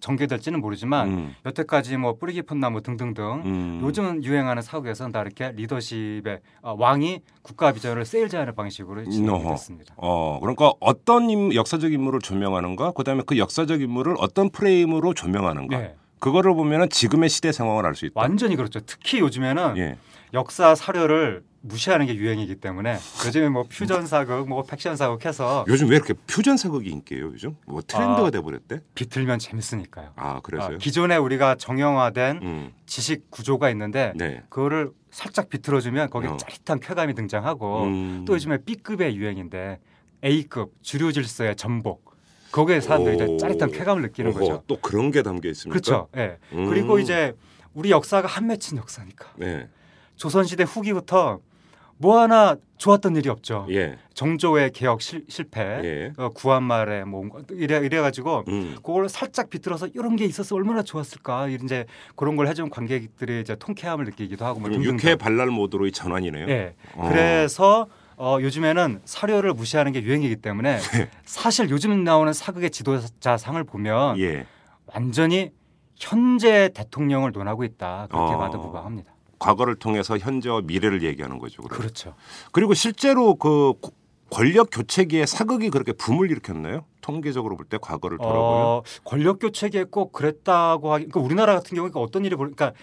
전개될지는 모르지만 음. 여태까지 뭐 뿌리 깊은 나무 등등등 음. 요즘 유행하는 사극에서는 다 이렇게 리더십의 아, 왕이 국가 비전을 세일즈하는 방식으로 진행이 어허. 됐습니다. 어, 그러니까 어떤 인, 역사적 인물을 조명하는가, 그다음에 그 역사적 인물을 어떤 프레임으로 조명하는가. 네. 그거를 보면은 지금의 시대 상황을 알 수 있다. 완전히 그렇죠. 특히 요즘에는 예. 역사 사료를 무시하는 게 유행이기 때문에 요즘에 뭐 퓨전 사극, 뭐 팩션 사극 해서 요즘 왜 이렇게 퓨전 사극이 인기예요? 요즘 뭐 트렌드가 아, 돼버렸대? 비틀면 재밌으니까요. 아 그래서요? 아, 기존에 우리가 정형화된 음. 지식 구조가 있는데 네. 그거를 살짝 비틀어주면 거기에 어. 짜릿한 쾌감이 등장하고 음. 또 요즘에 B급의 유행인데 A급 주류 질서의 전복 거기에 사람들이 이제 오. 짜릿한 쾌감을 느끼는 어허, 거죠. 또 그런 게 담겨 있습니까? 그렇죠. 예. 음. 그리고 이제 우리 역사가 한 맺힌 역사니까 네. 조선시대 후기부터 뭐 하나 좋았던 일이 없죠. 예. 정조의 개혁 실, 실패, 예. 어, 구한말에 뭐 이래 이래 가지고 음. 그걸 살짝 비틀어서 이런 게 있어서 얼마나 좋았을까 이제 그런 걸 해준 관객들이 이제 통쾌함을 느끼기도 하고 뭐 등등. 육회 발랄 모드로의 전환이네요. 예. 어. 그래서 어, 요즘에는 사료를 무시하는 게 유행이기 때문에 [LAUGHS] 사실 요즘 나오는 사극의 지도자상을 보면 예. 완전히 현재 대통령을 논하고 있다 그렇게 어. 봐도 무방합니다. 과거를 통해서 현재와 미래를 얘기하는 거죠. 그러면. 그렇죠. 그리고 실제로 그 고- 권력 교체기에 사극이 그렇게 붐을 일으켰나요? 통계적으로 볼 때 과거를 돌아보면. 어, 권력 교체기에 꼭 그랬다고 하기. 그러니까 우리나라 같은 경우에 어떤 일이 벌, 그러니까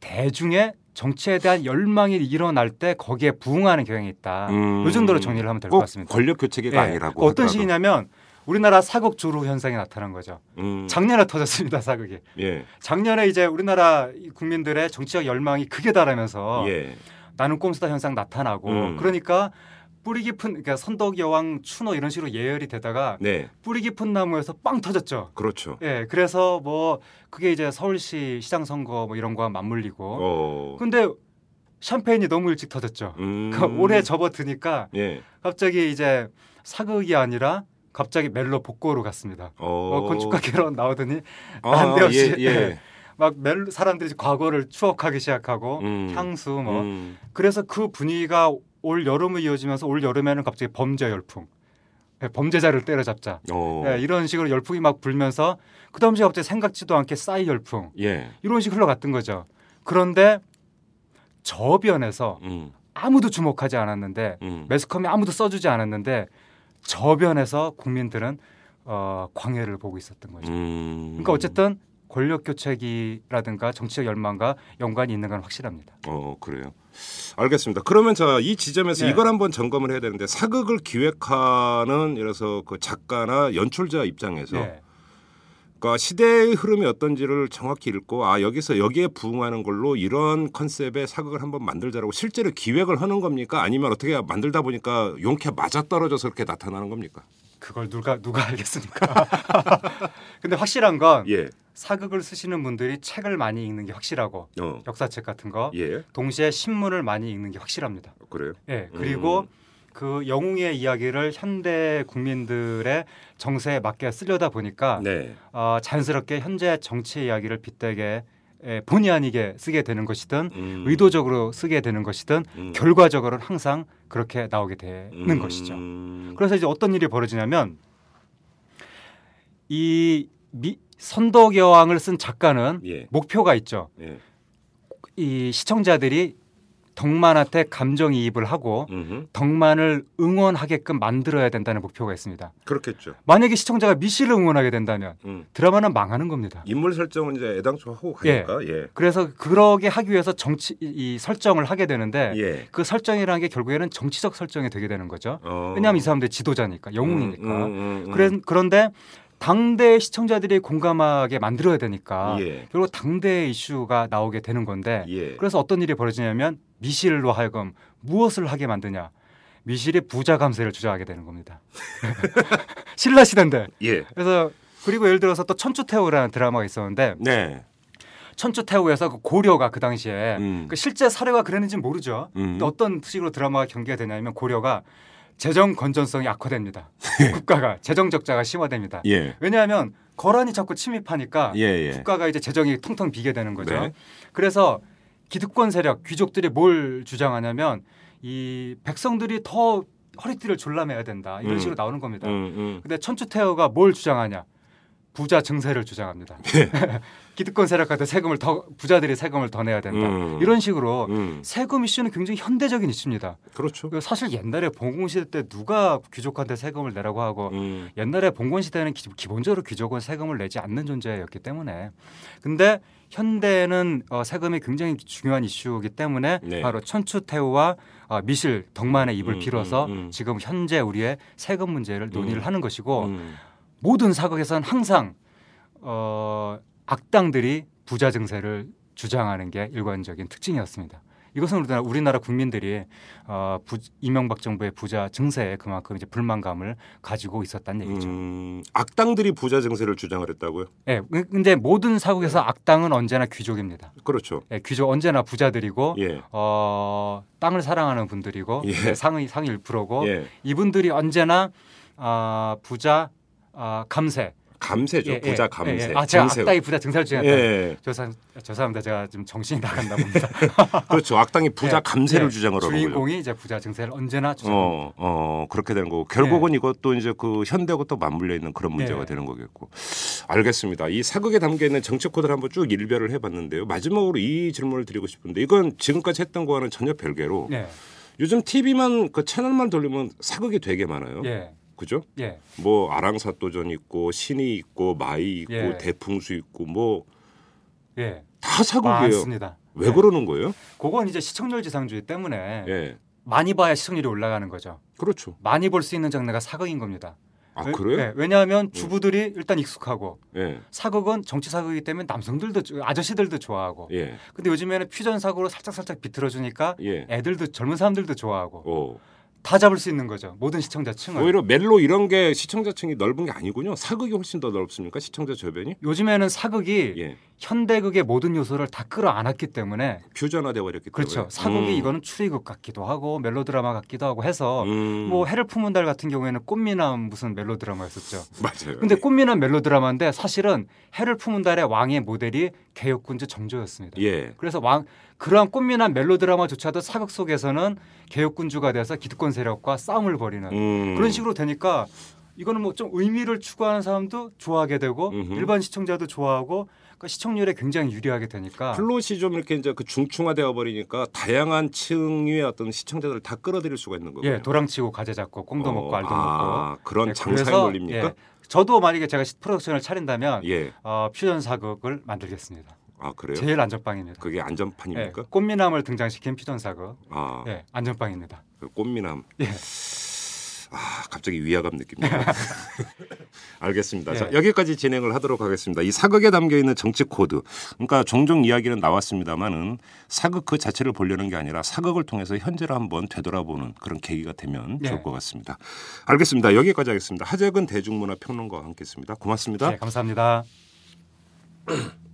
대중의 정치에 대한 열망이 일어날 때 거기에 부응하는 경향이 있다. 음. 요 정도로 정리를 하면 될것꼭 같습니다. 권력 교체기가 예. 아니라고. 어떤 하더라도. 시기냐면 우리나라 사극 주로 현상이 나타난 거죠. 음. 작년에 터졌습니다 사극이. 예. 작년에 이제 우리나라 국민들의 정치적 열망이 크게 달하면서 예. 나는 꼼수다 현상 나타나고 음. 그러니까 뿌리 깊은 그러니까 선덕 여왕 추노 이런 식으로 예열이 되다가 네. 뿌리 깊은 나무에서 빵 터졌죠. 그렇죠. 예, 그래서 뭐 그게 이제 서울시 시장 선거 뭐 이런 거와 맞물리고. 어. 근데 샴페인이 너무 일찍 터졌죠. 음. 그 올해 접어드니까 예. 갑자기 이제 사극이 아니라 갑자기 멜로 복고로 갔습니다. 어. 어, 건축가 개론 나오더니 아, 난데없이 예, 예. [LAUGHS] 막 멜로 사람들이 과거를 추억하기 시작하고 음. 향수 뭐 음. 그래서 그 분위기가 올 여름을 이어지면서 올 여름에는 갑자기 범죄 열풍. 예, 범죄자를 때려잡자. 어. 예, 이런 식으로 열풍이 막 불면서 그 다음 시에 갑자기 생각지도 않게 싸이 열풍 예. 이런 식으로 흘러갔던 거죠. 그런데 저변에서 음. 아무도 주목하지 않았는데 음. 매스컴이 아무도 써주지 않았는데 저변에서 국민들은 어, 광해를 보고 있었던 거죠. 음. 그러니까 어쨌든 권력 교체기라든가 정치적 열망과 연관이 있는 건 확실합니다. 어 그래요. 알겠습니다. 그러면 자 이 지점에서 네. 이걸 한번 점검을 해야 되는데 사극을 기획하는 예를 들어서 그 작가나 연출자 입장에서 네. 그러니까 시대의 흐름이 어떤지를 정확히 읽고 아 여기서 여기에 부응하는 걸로 이런 컨셉의 사극을 한번 만들자라고 실제로 기획을 하는 겁니까? 아니면 어떻게 만들다 보니까 용케 맞아 떨어져서 그렇게 나타나는 겁니까? 그걸 누가 누가 알겠습니까? [LAUGHS] 근데 확실한 건 예. 사극을 쓰시는 분들이 책을 많이 읽는 게 확실하고 어. 역사책 같은 거 예. 동시에 신문을 많이 읽는 게 확실합니다. 그래요. 예. 그리고 음. 그 영웅의 이야기를 현대 국민들의 정세에 맞게 쓰려다 보니까 네. 어, 자연스럽게 현재 정치 이야기를 빗대게 예, 본의 아니게 쓰게 되는 것이든 음. 의도적으로 쓰게 되는 것이든 음. 결과적으로는 항상 그렇게 나오게 되는 음. 것이죠. 그래서 이제 어떤 일이 벌어지냐면 이 미, 선덕여왕을 쓴 작가는 예. 목표가 있죠. 예. 이 시청자들이 덕만한테 감정이입을 하고 음흠. 덕만을 응원하게끔 만들어야 된다는 목표가 있습니다. 그렇겠죠. 만약에 시청자가 미씨를 응원하게 된다면 음. 드라마는 망하는 겁니다. 인물 설정은 이제 애당초 하고 가니까 예. 그래서 그러게 하기 위해서 정치 이 설정을 하게 되는데 예. 그 설정이라는 게 결국에는 정치적 설정이 되게 되는 거죠. 어. 왜냐하면 이 사람들 지도자니까 영웅이니까. 음, 음, 음, 음. 그래, 그런데 당대 시청자들이 공감하게 만들어야 되니까 예. 결국 당대 이슈가 나오게 되는 건데 예. 그래서 어떤 일이 벌어지냐면 미실로 하여금 무엇을 하게 만드냐 미실이 부자 감세를 주장하게 되는 겁니다. [LAUGHS] 신라 시대인데 예. 그래서 그리고 예를 들어서 또 천추태후라는 드라마가 있었는데 네. 천추태후에서 그 고려가 그 당시에 음. 그 실제 사례가 그랬는지는 모르죠. 음. 또 어떤 식으로 드라마가 경계가 되냐면 고려가 재정 건전성이 악화됩니다. 국가가 재정 적자가 심화됩니다. 예. 왜냐하면 거란이 자꾸 침입하니까 예, 예. 국가가 이제 재정이 텅텅 비게 되는 거죠. 네. 그래서 기득권 세력 귀족들이 뭘 주장하냐면 이 백성들이 더 허리띠를 졸라매야 된다 이런 음. 식으로 나오는 겁니다. 음, 음. 근데 천추태후가 뭘 주장하냐? 부자 증세를 주장합니다. [LAUGHS] 예. [LAUGHS] 기득권 세력한테 세금을 더 부자들이 세금을 더 내야 된다. 음. 이런 식으로 음. 세금 이슈는 굉장히 현대적인 이슈입니다. 그렇죠. 그 사실 옛날에 봉건 시대 때 누가 귀족한테 세금을 내라고 하고 음. 옛날에 봉건 시대는 기, 기본적으로 귀족은 세금을 내지 않는 존재였기 때문에 근데 현대는 어, 세금이 굉장히 중요한 이슈이기 때문에 네. 바로 천추태후와 어, 미실 덕만의 입을 음, 빌어서 음, 음. 지금 현재 우리의 세금 문제를 논의를 음. 하는 것이고 음. 모든 사극에서는 항상 어, 악당들이 부자 증세를 주장하는 게 일관적인 특징이었습니다. 이것은 우리나라, 우리나라 국민들이 어, 부, 이명박 정부의 부자 증세에 그만큼 이제 불만감을 가지고 있었다는 얘기죠. 음, 악당들이 부자 증세를 주장을 했다고요? 예, 그- 근데 모든 사국에서 악당은 언제나 귀족입니다. 그렇죠. 예, 귀족 언제나 부자들이고 예. 어, 땅을 사랑하는 분들이고 예. 네, 상위 상위 1%고 예. 이분들이 언제나 아, 부자 아, 감세 감세죠. 예, 부자 예, 감세. 예, 예. 아, 제가 증세. 악당이 부자 증세를 주장했다. 예. 저 사람 죄송합니다. 제가 좀 정신이 나갔나 봅니다. [LAUGHS] 그렇죠. 악당이 부자 예, 감세를 예. 주장을 하고 주인공이 이제 부자 증세를 언제나 주장합니다. 어, 어, 그렇게 되는 거고 결국은 이것도 이제 그 현대하고 또 맞물려 있는 그런 문제가 네. 되는 거겠고. 알겠습니다. 이 사극에 담겨 있는 정치 코드를 한번 쭉 일별을 해봤는데요. 마지막으로 이 질문을 드리고 싶은데 이건 지금까지 했던 거와는 전혀 별개로 예, 요즘 TV만 그 채널만 돌리면 사극이 되게 많아요. 예, 그죠? 예. 뭐 아랑사또전 있고 신의 있고 마의 있고 예. 대풍수 있고 뭐 다 예. 사극이에요. 많습니다. 왜 예. 그러는 거예요? 그건 이제 시청률 지상주의 때문에 예. 많이 봐야 시청률이 올라가는 거죠. 그렇죠. 많이 볼 수 있는 장르가 사극인 겁니다. 아 왜- 그래요? 예, 왜냐하면 주부들이 일단 익숙하고 예. 사극은 정치 사극이기 때문에 남성들도 좋- 아저씨들도 좋아하고. 예. 근데 요즘에는 퓨전 사극으로 살짝 살짝 비틀어 주니까 예. 애들도 젊은 사람들도 좋아하고 어. 다 잡을 수 있는 거죠. 모든 시청자층을. 오히려 멜로 이런 게 시청자층이 넓은 게 아니군요. 사극이 훨씬 더 넓습니까? 시청자 저변이? 요즘에는 사극이 예. 현대극의 모든 요소를 다 끌어안았기 때문에 퓨전화돼 버렸기 때문에. 그렇죠. 사극이 음. 이거는 추리극 같기도 하고 멜로드라마 같기도 하고 해서 음. 뭐 해를 품은 달 같은 경우에는 꽃미남 무슨 멜로드라마였었죠. [LAUGHS] 맞아요. 근데 꽃미남 멜로드라마인데 사실은 해를 품은 달의 왕의 모델이 개혁군주 정조였습니다. 예. 그래서 왕 그러한 꽃미남 멜로드라마조차도 사극 속에서는 개혁군주가 돼서 기득권 세력과 싸움을 벌이는 음. 그런 식으로 되니까 이거는 뭐 좀 의미를 추구하는 사람도 좋아하게 되고 음흠. 일반 시청자도 좋아하고 그러니까 시청률에 굉장히 유리하게 되니까 플롯이 좀 이렇게 이제 그 중층화되어 버리니까 다양한 층의 어떤 시청자들을 다 끌어들일 수가 있는 거고요. 예 도랑치고 가재 잡고 꿩도 어, 먹고 알도 아, 먹고 그런 예, 장사의 논리입니까? 예, 저도 만약에 제가 시- 프로덕션을 차린다면 예. 어, 퓨전 사극을 만들겠습니다. 아 그래요? 제일 안전빵입니다. 그게 예, 안전판입니까? 꽃미남을 등장시킨 퓨전 사극 아, 예, 안전빵입니다. 그 꽃미남. 예. 아, 갑자기 위화감 느낍니다. [LAUGHS] 알겠습니다. 자, 예. 여기까지 진행을 하도록 하겠습니다. 이 사극에 담겨 있는 정치 코드. 그러니까 종종 이야기는 나왔습니다만은 사극 그 자체를 보려는 게 아니라 사극을 통해서 현재를 한번 되돌아보는 그런 계기가 되면 예. 좋을 것 같습니다. 알겠습니다. 여기까지 하겠습니다. 하재근 대중문화 평론가와 함께했습니다. 고맙습니다. 예, 감사합니다. [CLEARS THROAT]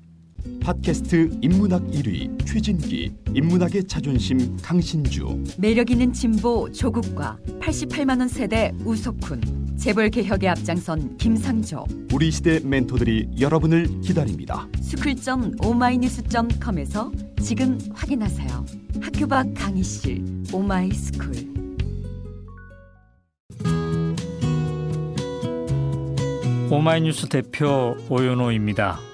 팟캐스트 인문학 1위 최진기 인문학의 자존심 강신주 매력 있는 진보 조국과 88만 원 세대 우석훈 재벌 개혁에 앞장선 김상조 우리 시대 멘토들이 여러분을 기다립니다. school점 오마이뉴스점com에서 지금 확인하세요. 학교 밖 강의실 오마이스쿨. 오마이뉴스 대표 오연호입니다.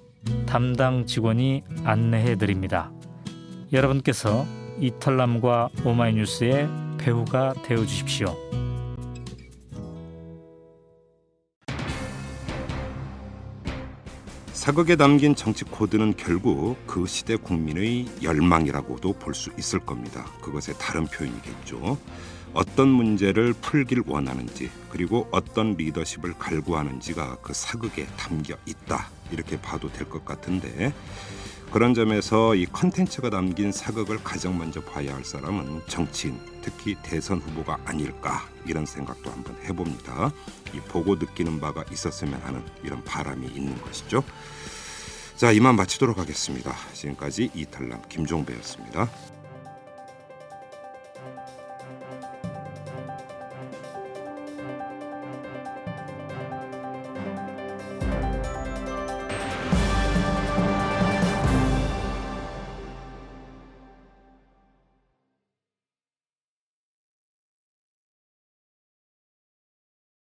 담당 직원이 안내해 드립니다. 여러분께서 이털남과 오마이뉴스의 배우가 되어 주십시오. 사극에 담긴 정치 코드는 결국 그 시대 국민의 열망이라고도 볼 수 있을 겁니다. 그것의 다른 표현이겠죠. 어떤 문제를 풀길 원하는지 그리고 어떤 리더십을 갈구하는지가 그 사극에 담겨 있다 이렇게 봐도 될 것 같은데 그런 점에서 이 컨텐츠가 담긴 사극을 가장 먼저 봐야 할 사람은 정치인 특히 대선 후보가 아닐까 이런 생각도 한번 해봅니다. 이 보고 느끼는 바가 있었으면 하는 이런 바람이 있는 것이죠. 자 이만 마치도록 하겠습니다. 지금까지 이탈남 김종배였습니다.